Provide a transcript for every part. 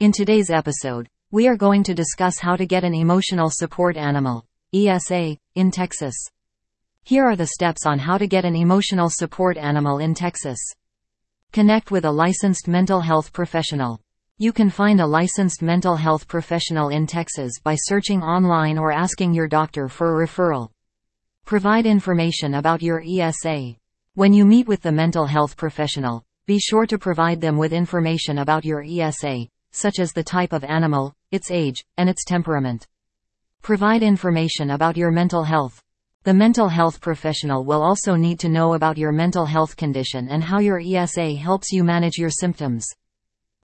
In today's episode, we are going to discuss how to get an emotional support animal, ESA, in Texas. Here are the steps on how to get an emotional support animal in Texas. Connect with a licensed mental health professional. You can find a licensed mental health professional in Texas by searching online or asking your doctor for a referral. Provide information about your ESA. When you meet with the mental health professional, be sure to provide them with information about your ESA, such as the type of animal, its age, and its temperament. Provide information about your mental health. The mental health professional will also need to know about your mental health condition and how your ESA helps you manage your symptoms.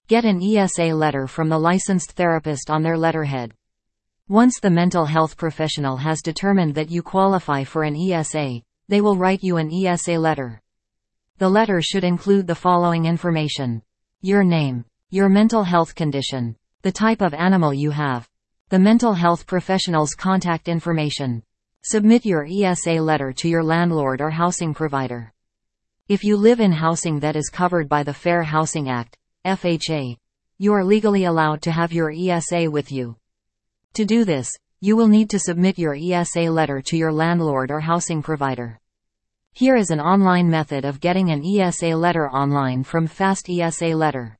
Get an ESA letter from the licensed therapist on their letterhead. Once the mental health professional has determined that you qualify for an ESA, they will write you an ESA letter. The letter should include the following information. Your name, your mental health condition, the type of animal you have, the mental health professional's contact information. Submit your ESA letter to your landlord or housing provider. If you live in housing that is covered by the Fair Housing Act, FHA. You are legally allowed to have your ESA with you. To do this, you will need to submit your ESA letter to your landlord or housing provider. Here is an online method of getting an ESA letter online from Fast ESA Letter.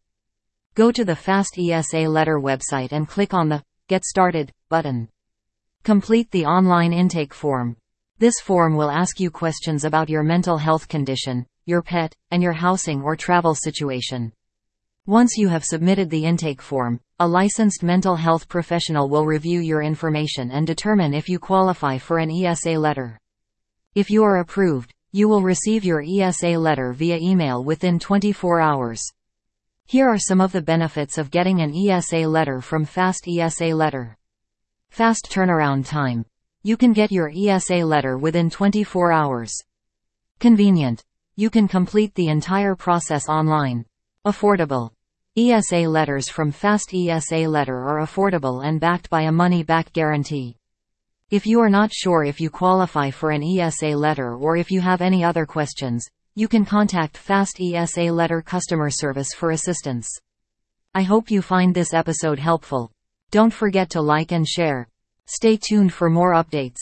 Go to the Fast ESA Letter website and click on the Get Started button. Complete the online intake form. This form will ask you questions about your mental health condition, your pet, and your housing or travel situation. Once you have submitted the intake form, a licensed mental health professional will review your information and determine if you qualify for an ESA letter. If you are approved, you will receive your ESA letter via email within 24 hours. Here are some of the benefits of getting an ESA letter from Fast ESA Letter. Fast turnaround time. You can get your ESA letter within 24 hours. Convenient. You can complete the entire process online. Affordable. ESA letters from Fast ESA Letter are affordable and backed by a money-back guarantee. If you are not sure if you qualify for an ESA letter or if you have any other questions, you can contact Fast ESA Letter customer service for assistance. I hope you find this episode helpful. Don't forget to like and share. Stay tuned for more updates.